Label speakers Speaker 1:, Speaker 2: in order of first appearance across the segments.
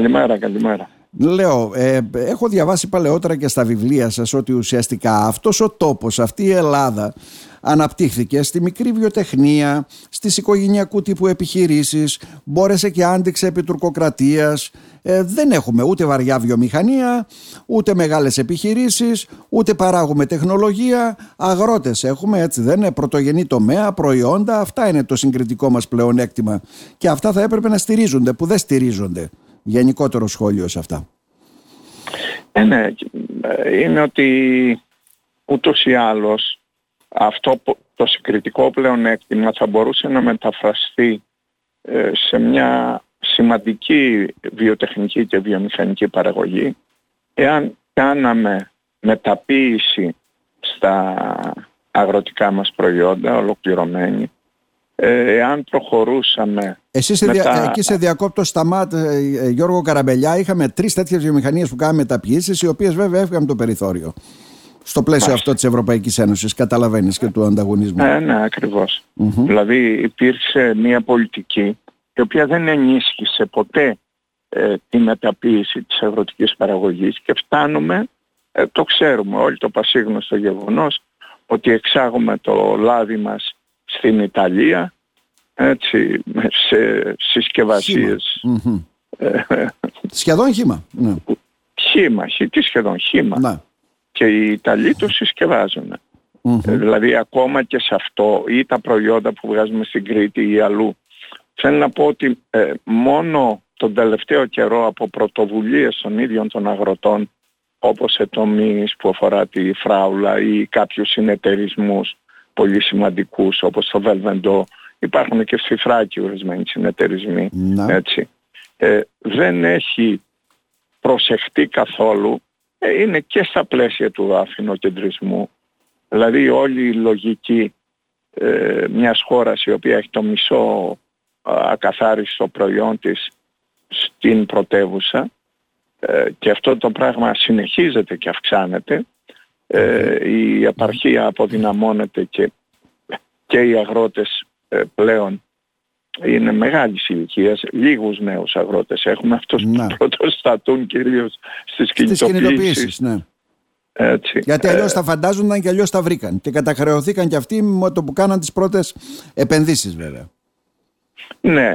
Speaker 1: Καλημέρα, καλημέρα.
Speaker 2: Λέω, ε, έχω διαβάσει παλαιότερα και στα βιβλία σας ότι ουσιαστικά αυτός ο τόπος, αυτή η Ελλάδα αναπτύχθηκε στη μικρή βιοτεχνία, στις οικογενειακού τύπου επιχειρήσεις, μπόρεσε και άντεξε επί τουρκοκρατίας. Ε, δεν έχουμε ούτε βαριά βιομηχανία, ούτε μεγάλες επιχειρήσεις, ούτε παράγουμε τεχνολογία. Αγρότες έχουμε, έτσι δεν είναι, πρωτογενή τομέα, προϊόντα, αυτά είναι το συγκριτικό μας πλεονέκτημα. Και αυτά θα έπρεπε να στηρίζονται, που δεν στηρίζονται. Γενικότερο σχόλιο σε αυτά.
Speaker 1: Ε, ναι, είναι ότι ούτως ή άλλως αυτό το συγκριτικό πλεονέκτημα θα μπορούσε να μεταφραστεί ε, σε μια σημαντική βιοτεχνική και βιομηχανική παραγωγή εάν κάναμε μεταποίηση στα αγροτικά μας προϊόντα ολοκληρωμένη ε, εάν προχωρούσαμε
Speaker 2: Εσύ σε δια... εκεί σε διακόπτω σταμάτ ε, Γιώργο Καραμπελιά είχαμε τρεις τέτοιες βιομηχανίες που κάναμε μεταποιήσεις οι οποίες βέβαια έφυγαν το περιθώριο. Στο πλαίσιο αυτό της Ευρωπαϊκής Ένωσης, καταλαβαίνεις και του ανταγωνισμού.
Speaker 1: Ε, ναι, ακριβως Δηλαδή υπήρξε μια πολιτική η οποία δεν ενίσχυσε ποτέ ε, τη μεταποίηση της αγροτικής παραγωγής και φτάνουμε, ε, το ξέρουμε όλοι το πασίγνωστο γεγονός, ότι εξάγουμε το λάδι μας στην Ιταλία, έτσι, σε συσκευασίες.
Speaker 2: Σχεδόν χήμα. Ναι.
Speaker 1: Χήμα, τι σχεδόν χήμα. Να και οι Ιταλοί το συσκευαζουν ε, δηλαδή ακόμα και σε αυτό ή τα προϊόντα που βγάζουμε στην Κρήτη ή αλλού. Θέλω να πω ότι ε, μόνο τον τελευταίο καιρό από πρωτοβουλίες των ίδιων των αγροτών όπως σε τομείς που αφορά τη φράουλα ή κάποιους συνεταιρισμούς πολύ σημαντικούς όπως το Βελβεντό υπάρχουν και στη Θράκη ορισμένοι συνεταιρισμοί έτσι. Ε, δεν έχει προσεχτεί καθόλου ε, είναι και στα πλαίσια του αφινοκεντρισμού. Δηλαδή όλη η λογική ε, μιας χώρας η οποία έχει το μισό ακαθάριστο προϊόν της στην πρωτεύουσα ε, και αυτό το πράγμα συνεχίζεται και αυξάνεται. Ε, η επαρχία αποδυναμώνεται και, και οι αγρότες πλέον είναι μεγάλης ηλικίας, λίγους νέους αγρότες έχουμε, αυτούς που πρωτοστατούν κυρίως στις κινητοποιήσεις.
Speaker 2: ναι. Έτσι. Γιατί αλλιώς ε, τα φαντάζονταν και αλλιώς τα βρήκαν. Και καταχρεωθήκαν και αυτοί με το που κάναν τις πρώτες επενδύσεις, βέβαια.
Speaker 1: Ναι,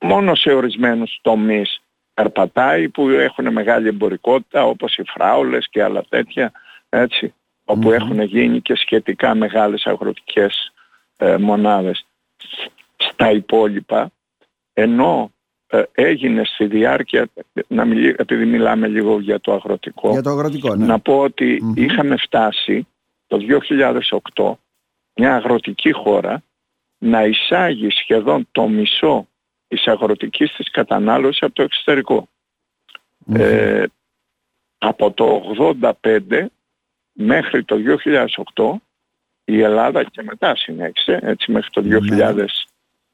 Speaker 1: μόνο σε ορισμένους τομείς περπατάει που έχουν μεγάλη εμπορικότητα όπως οι φράουλες και άλλα τέτοια έτσι, όπου έχουν γίνει και σχετικά μεγάλες αγροτικές ε, μονάδες στα υπόλοιπα ενώ ε, έγινε στη διάρκεια, να επειδή μιλάμε λίγο για το αγροτικό,
Speaker 2: για το αγροτικό ναι.
Speaker 1: να πω ότι είχαμε φτάσει το 2008 μια αγροτική χώρα να εισάγει σχεδόν το μισό της αγροτικής της κατανάλωσης από το εξωτερικο Ε, από το 85 μέχρι το 2008 η Ελλάδα και μετά συνέχισε έτσι μέχρι το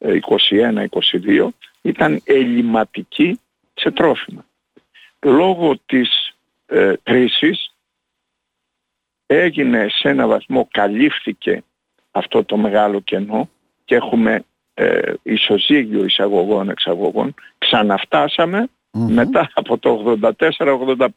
Speaker 1: 21-22 ήταν ελληματική σε τρόφιμα. Λόγω της ε, κρίσης έγινε σε ένα βαθμό, καλύφθηκε αυτό το μεγάλο κενό και έχουμε ε, ισοζύγιο εισαγωγών-εξαγωγών. μετά από το 84-85.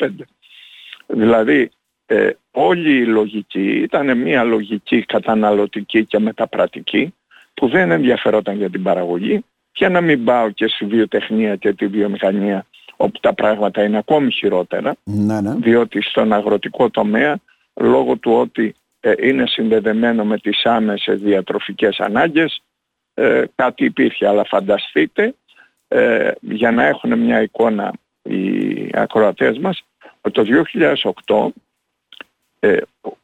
Speaker 1: Δηλαδή ε, όλη η λογική ήταν μια λογική καταναλωτική και μεταπρατική που δεν ενδιαφερόταν για την παραγωγή και να μην πάω και στη βιοτεχνία και τη βιομηχανία όπου τα πράγματα είναι ακόμη χειρότερα
Speaker 2: να, ναι.
Speaker 1: διότι στον αγροτικό τομέα λόγω του ότι ε, είναι συνδεδεμένο με τις άμεσες διατροφικές ανάγκες ε, κάτι υπήρχε αλλά φανταστείτε ε, για να έχουν μια εικόνα οι ακροατές μας ότι το 2008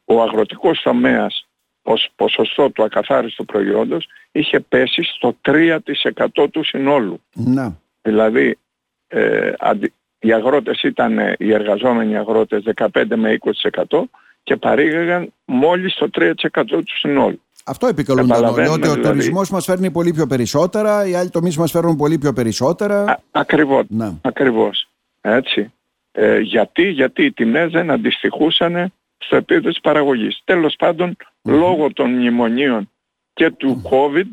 Speaker 1: ο αγροτικός τομέας ως ποσοστό του ακαθάριστου προϊόντος είχε πέσει στο 3% του συνόλου.
Speaker 2: Να.
Speaker 1: Δηλαδή ε, οι αγρότες ήταν, οι εργαζόμενοι αγρότες 15 με 20% και παρήγαγαν μόλις το 3% του συνόλου.
Speaker 2: Αυτό επικαλούνταν όλοι, ότι ο δηλαδή... τουρισμός μας φέρνει πολύ πιο περισσότερα, οι άλλοι τομείς μας φέρνουν πολύ πιο περισσότερα. Α,
Speaker 1: ακριβώς, ακριβώς. Έτσι. Ε, γιατί, γιατί οι τιμές δεν αντιστοιχούσαν στο επίπεδο της παραγωγής. Τέλος πάντων, λόγω των μνημονίων και του COVID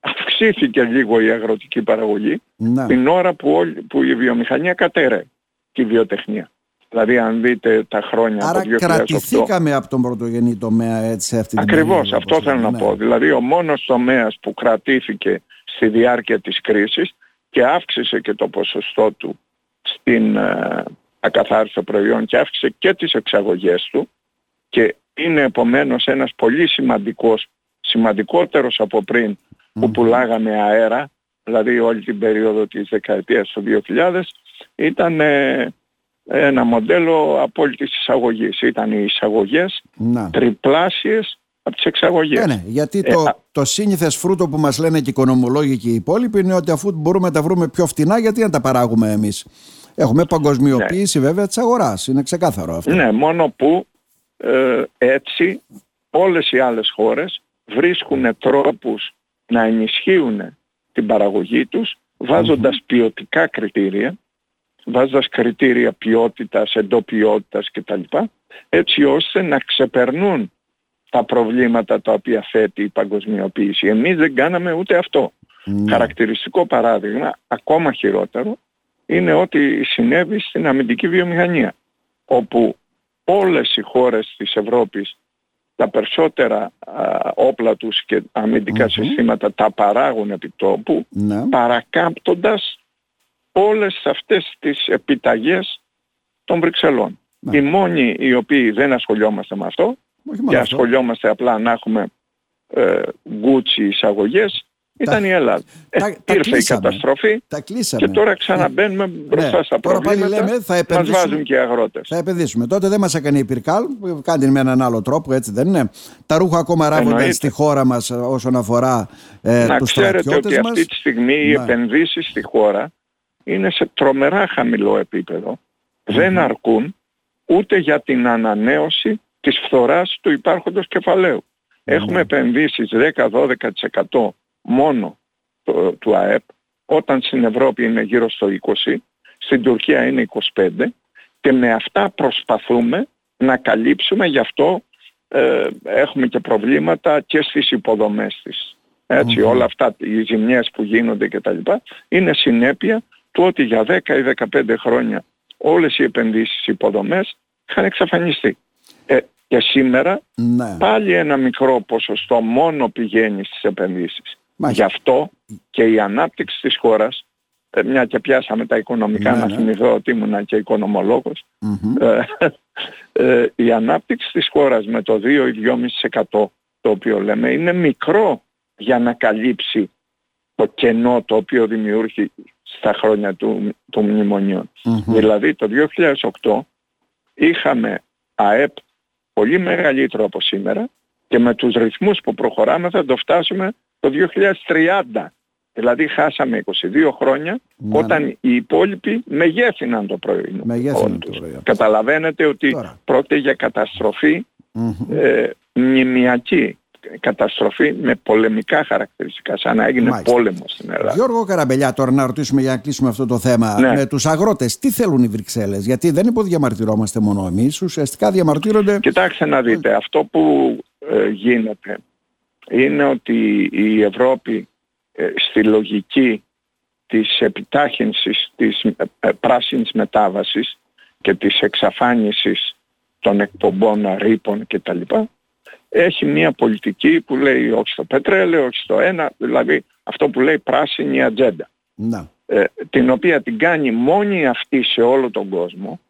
Speaker 1: αυξήθηκε λίγο η αγροτική παραγωγή ναι. την ώρα που, που η βιομηχανία κατέρε τη βιοτεχνία. Δηλαδή αν δείτε τα χρόνια
Speaker 2: Άρα από 2008... κρατηθήκαμε από τον πρωτογενή τομέα έτσι αυτή την
Speaker 1: Ακριβώς, αυτό θέλω να ναι. πω. Δηλαδή ο μόνος τομέας που κρατήθηκε στη διάρκεια της κρίσης και αύξησε και το ποσοστό του στην ε, ακαθάριστο προϊόν και αύξησε και τις εξαγωγές του και είναι επομένως ένας πολύ σημαντικός, σημαντικότερος από πριν που πουλάγαμε αέρα, δηλαδή όλη την περίοδο της δεκαετίας του 2000, ήταν ε, ένα μοντέλο απόλυτης εισαγωγής. Ήταν οι εισαγωγές να. τριπλάσιες από τις εξαγωγές.
Speaker 2: Ναι, ναι, γιατί ε, το, το σύνηθες φρούτο που μας λένε και οι οικονομολόγοι και οι υπόλοιποι είναι ότι αφού μπορούμε να τα βρούμε πιο φτηνά, γιατί να τα παράγουμε εμείς. Έχουμε παγκοσμιοποίηση ναι. βέβαια της αγοράς, είναι ξεκάθαρο αυτό.
Speaker 1: Ναι, μόνο που ε, έτσι όλες οι άλλες χώρες βρίσκουν τρόπους να ενισχύουν την παραγωγή τους βάζοντας ποιοτικά κριτήρια βάζοντας κριτήρια ποιότητας, εντοπιότητας κτλ. έτσι ώστε να ξεπερνούν τα προβλήματα τα οποία θέτει η παγκοσμιοποίηση. Εμείς δεν κάναμε ούτε αυτό. Ναι. Χαρακτηριστικό παράδειγμα, ακόμα χειρότερο, είναι ότι συνέβη στην αμυντική βιομηχανία, όπου όλες οι χώρες της Ευρώπης τα περισσότερα όπλα τους και αμυντικα συστήματα τα παράγουν επί τόπου, ναι. παρακάμπτοντας όλες αυτές τις επιταγές των Βρυξελών. Ναι. Οι μόνοι οι οποίοι δεν ασχολιόμαστε με αυτό και ασχολιόμαστε απλά να έχουμε ε, γκούτσι εισαγωγές ήταν η Ελλάδα.
Speaker 2: Τα,
Speaker 1: ε, ήρθε η καταστροφή
Speaker 2: τα
Speaker 1: και τώρα ξαναμπαίνουμε ναι. μπροστά στα τώρα προβλήματα. Πάλι λέμε, θα μας βάζουν και οι αγρότες.
Speaker 2: Θα επενδύσουμε. Τότε δεν μας έκανε η Πυρκάλ, κάνει με έναν άλλο τρόπο, έτσι δεν είναι. Τα ρούχα ακόμα ράβονται στη χώρα μας όσον αφορά ε,
Speaker 1: Να
Speaker 2: τους
Speaker 1: ξέρετε ότι αυτή τη στιγμή οι ναι. επενδύσεις στη χώρα είναι σε τρομερά χαμηλό Δεν αρκούν ούτε για την ανανέωση της φθοράς του υπάρχοντος Έχουμε επενδύσεις 10-12% μόνο του ΑΕΠ, όταν στην Ευρώπη είναι γύρω στο 20, στην Τουρκία είναι 25 και με αυτά προσπαθούμε να καλύψουμε, γι' αυτό ε, έχουμε και προβλήματα και στις υποδομές της. ετσι όλα αυτά οι ζημιές που γίνονται και τα λοιπά είναι συνέπεια του ότι για 10 ή 15 χρόνια όλες οι επενδύσεις υποδομές είχαν εξαφανιστεί. Ε, και σήμερα ναι. πάλι ένα μικρό ποσοστό μόνο πηγαίνει στις επενδύσεις. Γι' αυτό και η ανάπτυξη της χώρας, ε, μια και πιάσαμε τα οικονομικά, ναι, να ναι. θυμηθώ ότι ήμουν και οικονομολόγος, ε, ε, η ανάπτυξη της χώρας με το 2 ή 2,5% το οποίο λέμε είναι μικρό για να καλύψει το κενό το οποίο δημιούργησε στα χρόνια του, του μνημονιου Δηλαδή το 2008 είχαμε ΑΕΠ πολύ μεγαλύτερο από σήμερα και με τους ρυθμούς που προχωράμε θα το φτάσουμε το 2030. Δηλαδή χάσαμε 22 χρόνια ναι, όταν ναι. οι υπόλοιποι μεγέθυναν το προϊόν.
Speaker 2: Μεγέθυναν το προϊόν.
Speaker 1: Καταλαβαίνετε ότι Τώρα. πρόκειται για καταστροφή ε, μνημιακή καταστροφή με πολεμικά χαρακτηριστικά, σαν να έγινε Μάλιστα. πόλεμο στην Ελλάδα.
Speaker 2: Γιώργο Καραμπελιά, τώρα να ρωτήσουμε για να κλείσουμε αυτό το θέμα. Ναι. Με τους αγρότες, τι θέλουν οι Βρυξέλλες, Γιατί δεν υποδιαμαρτυρόμαστε μόνο εμείς, ουσιαστικά διαμαρτύρονται.
Speaker 1: Κοιτάξτε να δείτε, αυτό που ε, γίνεται είναι ότι η Ευρώπη ε, στη λογική της επιτάχυνσης της ε, ε, πράσινης μετάβασης και της εξαφάνισης των εκπομπών ρήπων κτλ έχει μια πολιτική που λέει όχι στο πετρέλαιο, όχι στο ένα, δηλαδή αυτό που λέει πράσινη ατζέντα. Να. Ε, την οποία την κάνει μόνη αυτή σε όλο τον κόσμο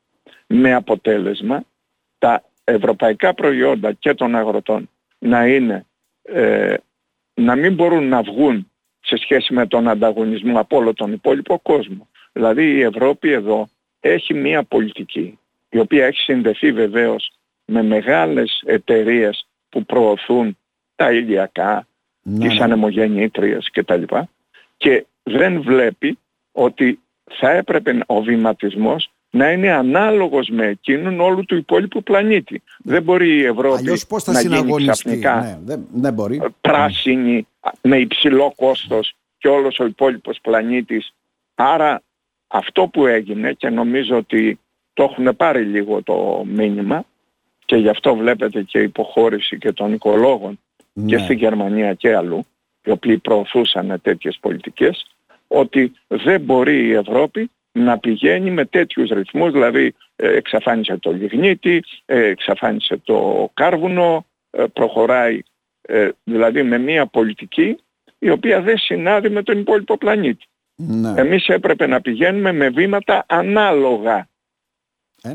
Speaker 1: με αποτέλεσμα τα ευρωπαϊκά προϊόντα και των αγροτών να είναι ε, να μην μπορούν να βγουν σε σχέση με τον ανταγωνισμό από όλο τον υπόλοιπο κόσμο. Δηλαδή η Ευρώπη εδώ έχει μια πολιτική η οποία έχει συνδεθεί βεβαίως με μεγάλες εταιρείες που προωθούν τα ηλιακά, ναι, τις ναι. ανεμογεννήτριες κτλ. Και δεν βλέπει ότι θα έπρεπε ο βηματισμός να είναι ανάλογος με εκείνον όλου του υπόλοιπου πλανήτη. Δεν μπορεί η Ευρώπη να γίνει ξαφνικά ναι,
Speaker 2: δεν, δεν μπορεί.
Speaker 1: πράσινη με υψηλό κόστος και όλος ο υπόλοιπος πλανήτης. Άρα αυτό που έγινε και νομίζω ότι το έχουν πάρει λίγο το μήνυμα και γι' αυτό βλέπετε και υποχώρηση και των οικολόγων και ναι. στη Γερμανία και αλλού οι οποίοι προωθούσαν τέτοιες πολιτικές, ότι δεν μπορεί η Ευρώπη να πηγαίνει με τέτοιους ρυθμούς, δηλαδή ε, εξαφάνισε το λιγνίτη, ε, εξαφάνισε το κάρβουνο, ε, προχωράει δηλαδή με μια πολιτική η οποία δεν συνάδει με τον υπόλοιπο πλανήτη. Ναι. Εμείς έπρεπε να πηγαίνουμε με βήματα ανάλογα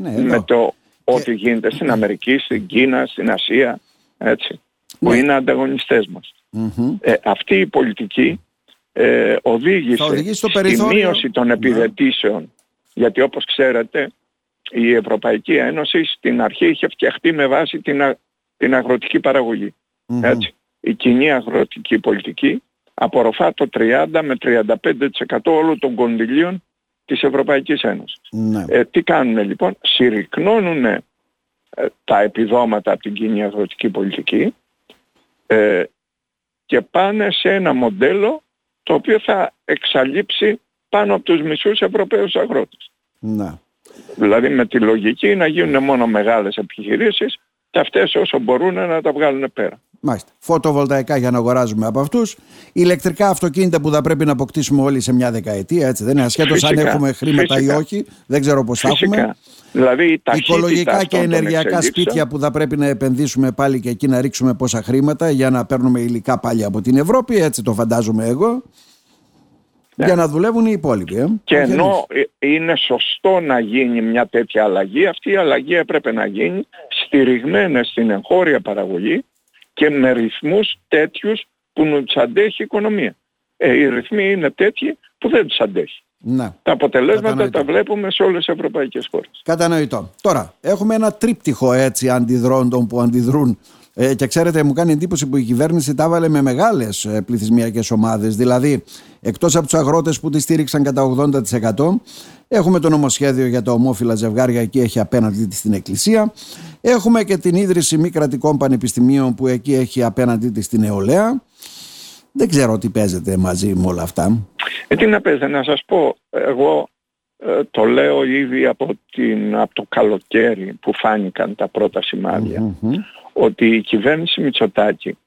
Speaker 1: ναι, με το ό,τι γίνεται στην Αμερική, στην Κίνα, στην Ασία, έτσι, που ναι. είναι ανταγωνιστές μας. αυτή η πολιτική ε, οδήγησε στη μείωση των ναι. επιδετήσεων. Γιατί όπως ξέρετε η Ευρωπαϊκή Ένωση στην αρχή είχε φτιαχτεί με βάση την, την αγροτική Έτσι. Η κοινή αγροτική πολιτική απορροφά το 30 με 35% όλων των κονδυλίων της Ευρωπαϊκής Ένωσης. Ναι. Ε, τι κάνουν λοιπόν, συρρυκνώνουν ε, τα επιδόματα από την κοινή αγροτική πολιτική ε, και πάνε σε ένα μοντέλο το οποίο θα εξαλείψει πάνω από τους μισούς Ευρωπαίους αγρότες.
Speaker 2: Να.
Speaker 1: Δηλαδή με τη λογική να γίνουν μόνο μεγάλες επιχειρήσεις και αυτές όσο μπορούν να τα βγάλουν πέρα.
Speaker 2: Μάλιστα. Φωτοβολταϊκά για να αγοράζουμε από αυτούς. Ηλεκτρικά αυτοκίνητα που θα πρέπει να αποκτήσουμε όλοι σε μια δεκαετία. Έτσι, δεν είναι ασχέτως αν έχουμε χρήματα φυσικά. ή όχι. Δεν ξέρω πώς θα έχουμε.
Speaker 1: Δηλαδή,
Speaker 2: Οικολογικά και ενεργειακά σπίτια που θα πρέπει να επενδύσουμε πάλι και εκεί να ρίξουμε πόσα χρήματα για να παίρνουμε υλικά πάλι από την Ευρώπη. Έτσι το φαντάζομαι εγώ. Ναι. Για να δουλεύουν οι υπόλοιποι. Ε.
Speaker 1: Και ενώ ε, είναι σωστό να γίνει μια τέτοια αλλαγή, αυτή η αλλαγή έπρεπε να γίνει στηριγμένη στην εγχώρια παραγωγή και με ρυθμούς τέτοιους που να τους αντέχει η οικονομία. Ε, οι ρυθμοί είναι τέτοιοι που δεν τους αντέχει.
Speaker 2: Να.
Speaker 1: Τα αποτελέσματα τα βλέπουμε σε όλες τις ευρωπαϊκές χώρες.
Speaker 2: Κατανοητό. Τώρα, έχουμε ένα τρίπτυχο έτσι αντιδρόντων που αντιδρούν ε, και ξέρετε, μου κάνει εντύπωση που η κυβέρνηση τα έβαλε με μεγάλες πληθυσμιακές ομάδες. Δηλαδή, εκτός από τους αγρότες που τη στήριξαν κατά 80%, έχουμε το νομοσχέδιο για τα ομόφυλα ζευγάρια, εκεί έχει απέναντι της την Εκκλησία. Έχουμε και την ίδρυση μη κρατικών πανεπιστημίων που εκεί έχει απέναντί της την νεολαία. Δεν ξέρω τι παίζεται μαζί με όλα αυτά.
Speaker 1: Ε, τι να παίζετε, να σας πω, εγώ ε, το λέω ήδη από, την, από το καλοκαίρι που φάνηκαν τα πρώτα ότι η κυβέρνηση Μητσοτάκη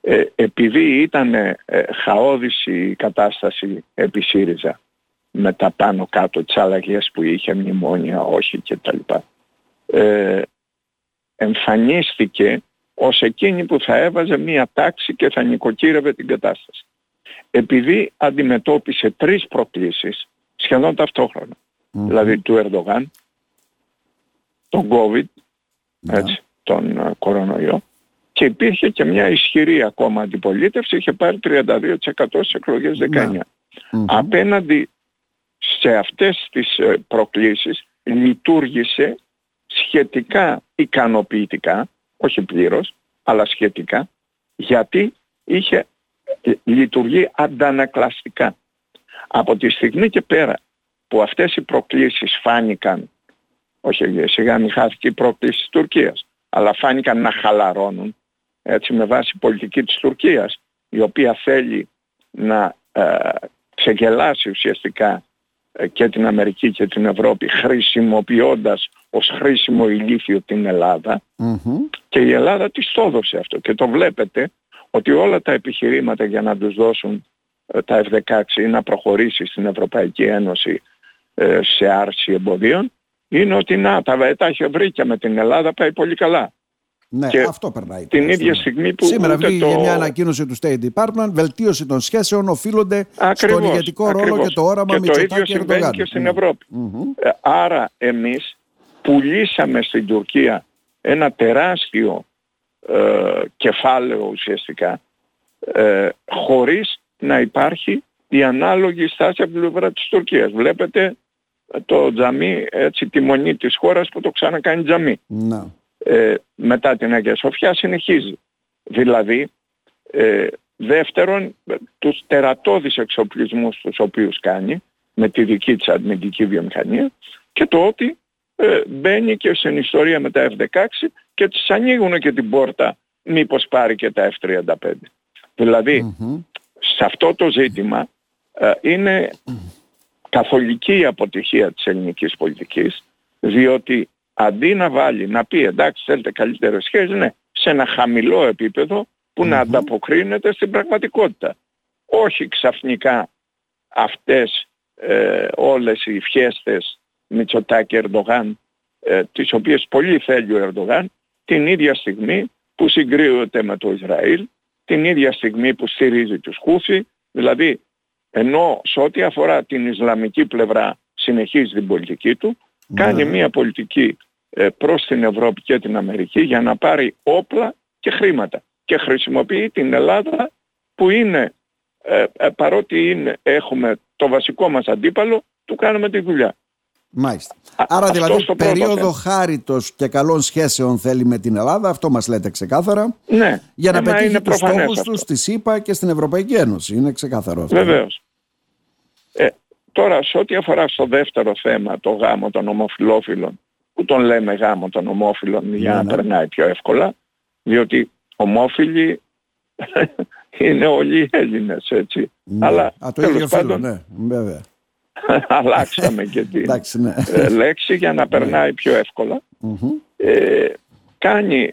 Speaker 1: ε, επειδή ήταν ε, χαόδηση η κατάσταση επί ΣΥΡΙΖΑ με τα πάνω κάτω τις αλλαγές που είχε μνημόνια, όχι κτλ. Ε, εμφανίστηκε ως εκείνη που θα έβαζε μία τάξη και θα νοικοκύρευε την κατάσταση. Επειδή αντιμετώπισε τρεις προκλήσεις σχεδόν δηλαδή του Ερντογάν, τον COVID, ναι. έτσι, τον ε, κορονοϊό, και υπήρχε και μια ισχυρή ακόμα αντιπολίτευση, είχε πάρει 32% στις εκλογές 19. Ναι. Απέναντι σε αυτές τις ε, προκλήσεις λειτουργήσε σχετικά ικανοποιητικά, όχι πλήρως, αλλά σχετικά, γιατί είχε λειτουργεί αντανακλαστικά. Από τη στιγμή και πέρα που αυτές οι προκλήσεις φάνηκαν, όχι σιγά μην χάθηκε η πρόκληση της Τουρκίας, αλλά φάνηκαν να χαλαρώνουν, έτσι με βάση πολιτική της Τουρκίας, η οποία θέλει να ε, ξεγελάσει ουσιαστικά ε, και την Αμερική και την Ευρώπη χρησιμοποιώντας ως χρήσιμο ηλίθιο την ελλαδα και η Ελλάδα της το έδωσε αυτό. Και το βλέπετε ότι όλα τα επιχειρήματα για να τους δώσουν ε, τα F-16 ή να προχωρήσει στην Ευρωπαϊκή Ένωση ε, σε άρση εμποδίων είναι ότι να τα, τα έχει βρει και με την Ελλάδα πάει πολύ καλά.
Speaker 2: Ναι, και αυτό περνάει.
Speaker 1: Την ίδια στιγμή που.
Speaker 2: Σήμερα βγήκε το... μια ανακοίνωση του State Department, βελτίωση των σχέσεων οφείλονται ακριβώς, στον ηγετικό ρόλο και το όραμα
Speaker 1: και το ίδιο συμβαίνει και στην Ευρώπη. Ε, άρα εμείς πουλήσαμε στην Τουρκία ένα τεράστιο ε, κεφάλαιο ουσιαστικά ε, χωρίς να υπάρχει η ανάλογη στάση από την πλευρά της Τουρκίας. Βλέπετε το τζαμί, έτσι τη μονή της χώρας που το ξανακάνει τζαμί.
Speaker 2: Να
Speaker 1: ε, μετά την Αγία Σοφιά συνεχίζει. Δηλαδή, ε, δεύτερον, τους τερατώδεις εξοπλισμούς τους οποίους κάνει με τη δική της αμυντική βιομηχανία και το ότι ε, μπαίνει και στην ιστορία με τα F-16 και τις ανοίγουν και την πόρτα μήπως πάρει και τα F-35. δηλαδη σε αυτό το ζήτημα ε, είναι καθολική η αποτυχία της ελληνικής πολιτικής διότι αντί να βάλει, να πει εντάξει θέλετε καλύτερες σχέσεις, ναι, σε ένα χαμηλό επίπεδο που να ανταποκρίνεται στην πραγματικότητα. Όχι ξαφνικά αυτές ε, όλες οι φιέστες Μητσοτάκη Ερντογάν ε, τις οποίες πολύ θέλει ο Ερντογάν την ίδια στιγμή που συγκρίνονται με το Ισραήλ, την ίδια στιγμή που στηρίζει τους Χούφι, δηλαδή ενώ σε ό,τι αφορά την Ισλαμική πλευρά συνεχίζει την πολιτική του, ναι. κάνει μια πολιτική ε, προς την Ευρώπη και την Αμερική για να πάρει όπλα και χρήματα και χρησιμοποιεί την Ελλάδα που είναι, ε, ε, παρότι είναι, έχουμε το βασικό μας αντίπαλο, του κάνουμε τη δουλειά.
Speaker 2: Μάλιστα. Άρα δηλαδή περίοδο χάριτος και καλών σχέσεων θέλει με την Ελλάδα, αυτό μας λέτε ξεκάθαρα,
Speaker 1: ναι,
Speaker 2: για να πετύχει τους στόχους τους στη ΣΥΠΑ και στην Ευρωπαϊκή Ένωση. Είναι ξεκάθαρο αυτό.
Speaker 1: Βεβαίως. Ε, τώρα σε ό,τι αφορά στο δεύτερο θέμα, το γάμο των ομοφιλόφιλων, που τον λέμε γάμο των ομόφυλων για ναι, να ναι. περνάει πιο εύκολα, διότι ομόφυλοι είναι όλοι οι Έλληνες έτσι.
Speaker 2: Ναι. Αλλά Α, το ίδιο πάντων, ναι, βέβαια.
Speaker 1: αλλάξαμε και την ναι. ε, λέξη για να περνάει πιο εύκολα. Ε, κάνει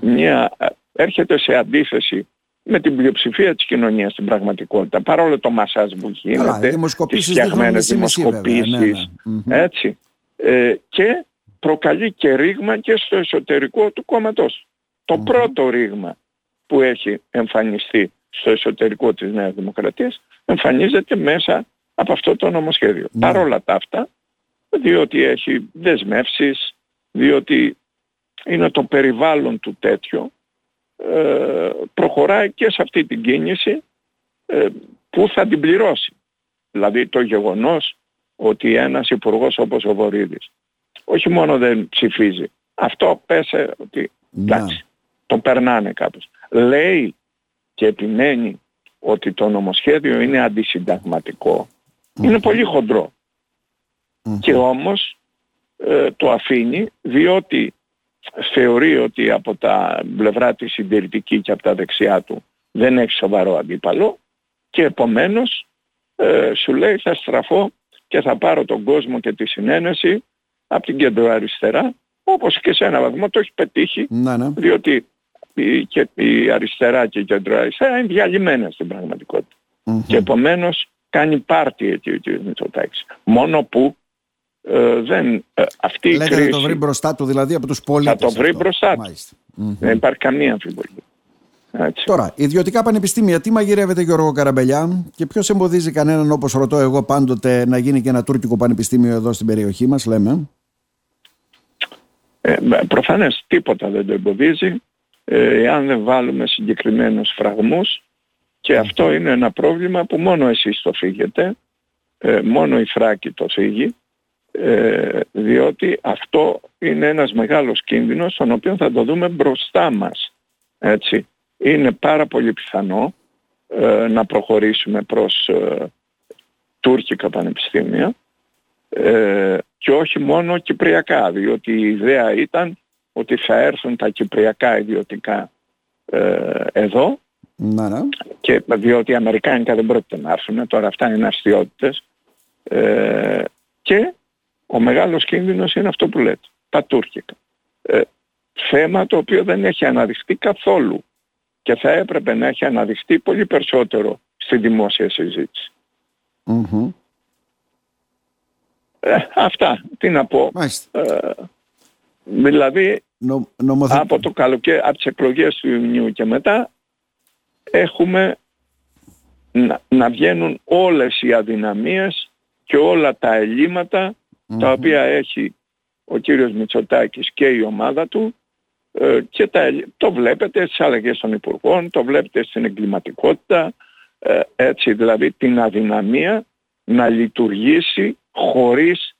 Speaker 1: μια, έρχεται σε αντίθεση με την πλειοψηφία της κοινωνίας στην πραγματικότητα παρόλο το μασάζ που γίνεται, τις φτιαγμένες δημοσκοπήσεις, έτσι, ε, και προκαλεί και ρήγμα και στο εσωτερικό του κόμματος. Το πρώτο ρήγμα που έχει εμφανιστεί στο εσωτερικό της Νέας Δημοκρατίας εμφανίζεται μέσα από αυτό το νομοσχέδιο. Mm. Παρόλα τα αυτά, διότι έχει δεσμεύσεις, διότι είναι το περιβάλλον του τέτοιο, ε, προχωράει και σε αυτή την κίνηση ε, που θα την πληρώσει. Δηλαδή το γεγονός ότι ένας υπουργός όπως ο Βορύδης όχι μόνο δεν ψηφίζει, αυτό πέσε ότι εντάξει, το περνάνε κάπως. Λέει και επιμένει ότι το νομοσχέδιο είναι αντισυνταγματικό. Είναι πολύ Και όμως ε, το αφήνει διότι θεωρεί ότι από τα πλευρά της συντηρητική και από τα δεξιά του δεν έχει σοβαρό αντίπαλο και επομένως ε, σου λέει θα στραφώ και θα πάρω τον κόσμο και τη συνένεση από την κέντρο αριστερά όπως και σε ένα βαθμό το έχει πετύχει
Speaker 2: να, ναι.
Speaker 1: διότι η, και η αριστερά και η κέντρο αριστερά είναι διαλυμένες στην πραγματικότητα. Και επομένως κάνει πάρτι εκεί ο κ. Μητσοτάκης. Μόνο που ε, δεν, ε, αυτή
Speaker 2: η κρίση... θα το βρει μπροστά του δηλαδή από τους πολίτες.
Speaker 1: Θα το βρει αυτό. μπροστά του. Δεν υπάρχει καμία αμφιβολία. Έτσι.
Speaker 2: Τώρα, ιδιωτικά πανεπιστήμια, τι μαγειρεύεται Γιώργο Καραμπελιά και ποιος εμποδίζει κανέναν όπως ρωτώ εγώ πάντοτε να γίνει και ένα τουρκικό πανεπιστήμιο εδώ στην περιοχή μας, λέμε;
Speaker 1: Ε, προφανές τίποτα δεν το εμποδίζει ε, εάν δεν βάλουμε συγκεκριμένους φραγμούς και αυτό είναι ένα πρόβλημα που μόνο εσείς το φύγετε, ε, μόνο η Φράκη το φύγει, ε, διότι αυτό είναι ένας μεγάλος κίνδυνος τον οποίο θα το δούμε μπροστά μας. Έτσι. Είναι πάρα πολύ πιθανό ε, να προχωρήσουμε προς ε, τουρκικά πανεπιστήμια και όχι μόνο κυπριακά, διότι η ιδέα ήταν ότι θα έρθουν τα κυπριακά ιδιωτικά εδώ
Speaker 2: να, ναι.
Speaker 1: Και διότι οι Αμερικάνικα δεν πρόκειται να έρθουν, τώρα αυτά είναι αστείωτες. Ε, και ο μεγάλος κίνδυνος είναι αυτό που λέτε, τα τουρκικά. Ε, θέμα το οποίο δεν έχει αναδειχθεί καθόλου και θα έπρεπε να έχει αναδειχθεί πολύ περισσότερο στη δημόσια Ε, αυτά, τι να πω. Ε, δηλαδή, από το καλοκαίρι, από τις εκλογές του Ιουνίου και μετά, έχουμε να, να βγαίνουν όλες οι αδυναμίες και όλα τα ελλείμματα τα οποία έχει ο κύριος Μητσοτάκης και η ομάδα του ε, και τα, το βλέπετε στις αλλαγές των υπουργών, το βλέπετε στην εγκληματικότητα, ε, έτσι δηλαδή την αδυναμία να λειτουργήσει χωρίς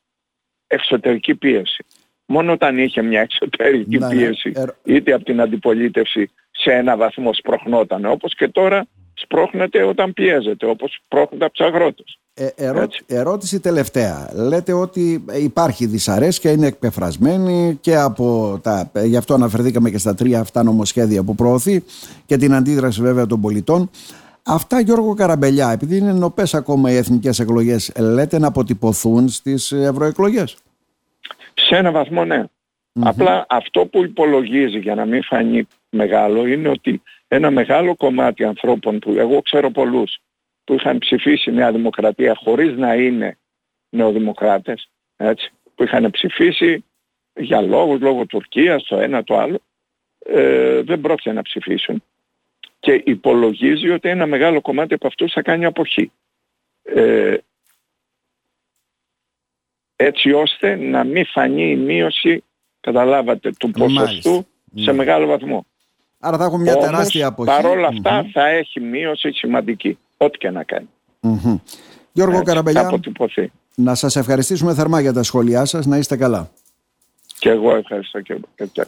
Speaker 1: εξωτερική πίεση. Μόνο όταν είχε μια εξωτερική ναι, ναι. πίεση είτε από την αντιπολίτευση σε ένα βαθμό σπροχνόταν όπως και τώρα σπρώχνεται όταν πιέζεται όπως σπρώχνεται από τους αγρότες.
Speaker 2: Ε, ερώτηση τελευταία. Λέτε ότι υπάρχει δυσαρέσκεια, είναι εκπεφρασμένη και από τα... Γι' αυτό αναφερθήκαμε και στα τρία αυτά νομοσχέδια που προωθεί και την αντίδραση βέβαια των πολιτών. Αυτά Γιώργο Καραμπελιά, επειδή είναι νοπές ακόμα οι εθνικές εκλογές, λέτε να αποτυπωθούν στις ευρωεκλογές;
Speaker 1: Σε ένα βαθμό ναι. Απλά αυτό που υπολογίζει για να μην φανεί μεγάλο είναι ότι ένα μεγάλο κομμάτι ανθρώπων που εγώ ξέρω πολλούς που είχαν ψηφίσει Νέα Δημοκρατία χωρίς να είναι νεοδημοκράτες, έτσι, που είχαν ψηφίσει για λόγους, λόγω Τουρκίας, το ένα το άλλο, ε, δεν πρόκειται να ψηφίσουν και υπολογίζει ότι ένα μεγάλο κομμάτι από αυτούς θα κάνει αποχή. Ε, έτσι ώστε να μην φανεί η μείωση, καταλάβατε, του ποσοστού σε ναι. μεγάλο βαθμό.
Speaker 2: Άρα θα έχουμε μια Όμως, τεράστια αποχή.
Speaker 1: Παρόλα θα έχει μείωση σημαντική, ό,τι και να κάνει.
Speaker 2: Mm-hmm. Γιώργο Έτσι, Καραμπελιά, να σας ευχαριστήσουμε θερμά για τα σχόλιά σας, να είστε καλά.
Speaker 1: Και εγώ ευχαριστώ και, και,